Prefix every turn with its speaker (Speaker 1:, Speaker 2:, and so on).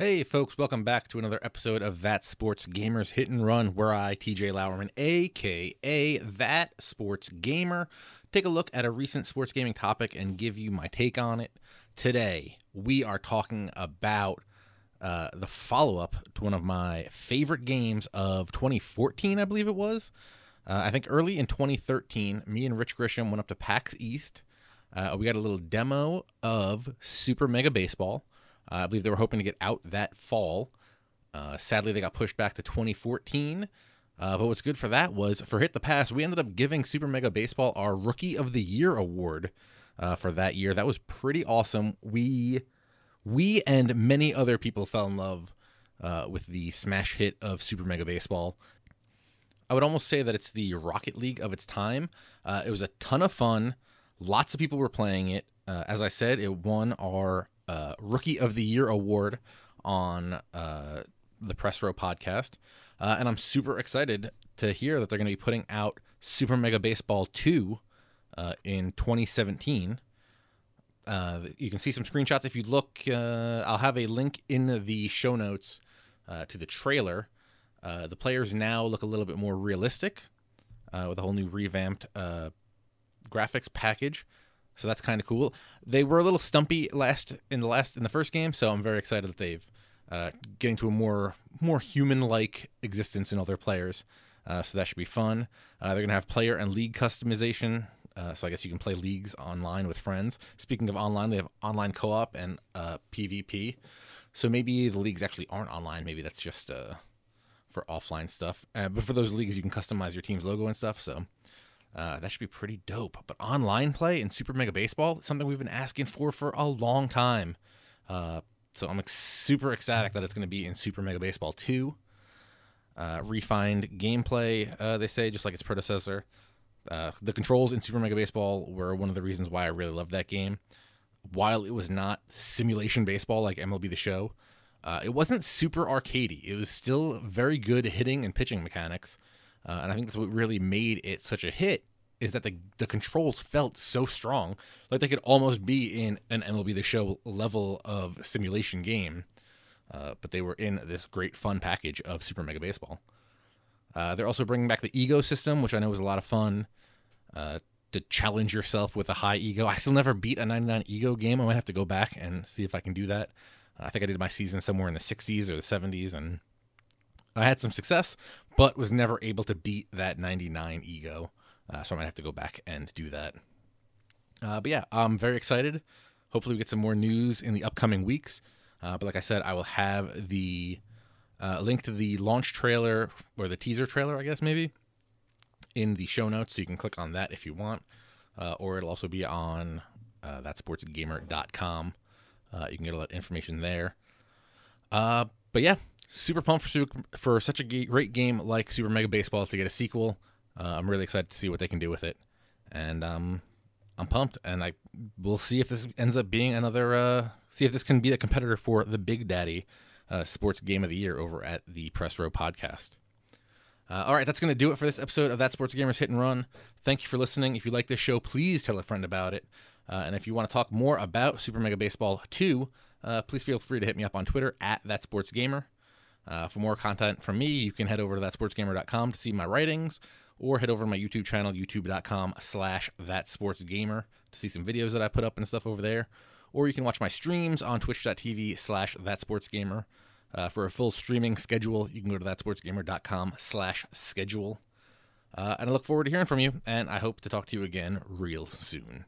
Speaker 1: Hey, folks, welcome back to another episode of That Sports Gamers Hit and Run, where I, TJ Lowerman, aka That Sports Gamer, take a look at a recent sports gaming topic and give you my take on it. Today, we are talking about uh, the follow up to one of my favorite games of 2014, I believe it was. Uh, I think early in 2013, me and Rich Grisham went up to PAX East. Uh, we got a little demo of Super Mega Baseball. Uh, I believe they were hoping to get out that fall. Uh, sadly, they got pushed back to 2014. Uh, but what's good for that was for Hit the Pass, we ended up giving Super Mega Baseball our Rookie of the Year award uh, for that year. That was pretty awesome. We, we and many other people fell in love uh, with the smash hit of Super Mega Baseball. I would almost say that it's the Rocket League of its time. Uh, it was a ton of fun. Lots of people were playing it. as I said, it won our uh, Rookie of the Year award on uh, the Press Row podcast. Uh, and I'm super excited to hear that they're going to be putting out Super Mega Baseball 2 uh, in 2017. Uh, you can see some screenshots if you look. Uh, I'll have a link in the show notes to the trailer. the players now look a little bit more realistic with a whole new revamped graphics package. So that's kind of cool. They were a little stumpy last in the last in the first game, so I'm very excited that they've uh, getting to a more more human like existence in all their players. Uh, so that should be fun. Uh, they're gonna have player and league customization. Uh, so I guess you can play leagues online with friends. Speaking of online, they have online co-op and PvP. Uh, so maybe the leagues actually aren't online. Maybe that's just uh, for offline stuff. but for those leagues, you can customize your team's logo and stuff. So uh, that should be pretty dope. But online play in Super Mega Baseball, something we've been asking for for a long time. Uh, so I'm super ecstatic that it's going to be in Super Mega Baseball 2. Uh, refined gameplay, uh, they say, just like its predecessor. Uh, the controls in Super Mega Baseball were one of the reasons why I really loved that game. While it was not simulation baseball like MLB The Show, uh, it wasn't super arcadey. It was still very good hitting and pitching mechanics. Uh, and I think that's what really made it such a hit is that the the controls felt so strong, like they could almost be in an MLB The Show level of simulation game. Uh, but they were in this great fun package of Super Mega Baseball. Uh, they're also bringing back the ego system, which I know was a lot of fun. Uh, to challenge yourself with a high ego. I still never beat a 99 ego game. I might have to go back and see if I can do that. I think I did my season somewhere in the 60s or the 70s, and I had some success, but was never able to beat that 99 ego. Uh, so I might have to go back and do that. Uh, but yeah, I'm very excited. Hopefully, we get some more news in the upcoming weeks. Uh, but like I said, I will have the uh, link to the launch trailer or the teaser trailer, I guess, maybe, in the show notes. So you can click on that if you want. Uh, or it'll also be on uh, thatsportsgamer.com. Uh, you can get all that information there. But yeah, super pumped for, for such a great game like Super Mega Baseball to get a sequel. Uh, I'm really excited to see what they can do with it, and um, I'm pumped. And I we'll see if this ends up being another. Uh, see if this can be a competitor for the Big Daddy uh, Sports Game of the Year over at the Press Row Podcast. Uh, all right, that's going to do it for this episode of That Sports Gamers Hit and Run. Thank you for listening. If you like this show, please tell a friend about it. Uh, and if you want to talk more about Super Mega Baseball 2, uh, please feel free to hit me up on Twitter at That Sports Gamer. Uh, for more content from me, you can head over to thatsportsgamer.com to see my writings, or head over to my YouTube channel, youtube.com slash thatsportsgamer to see some videos that I put up and stuff over there. Or you can watch my streams on twitch.tv slash thatsportsgamer. Uh, for a full streaming schedule, you can go to thatsportsgamer.com slash schedule. Uh, and I look forward to hearing from you, and I hope to talk to you again real soon.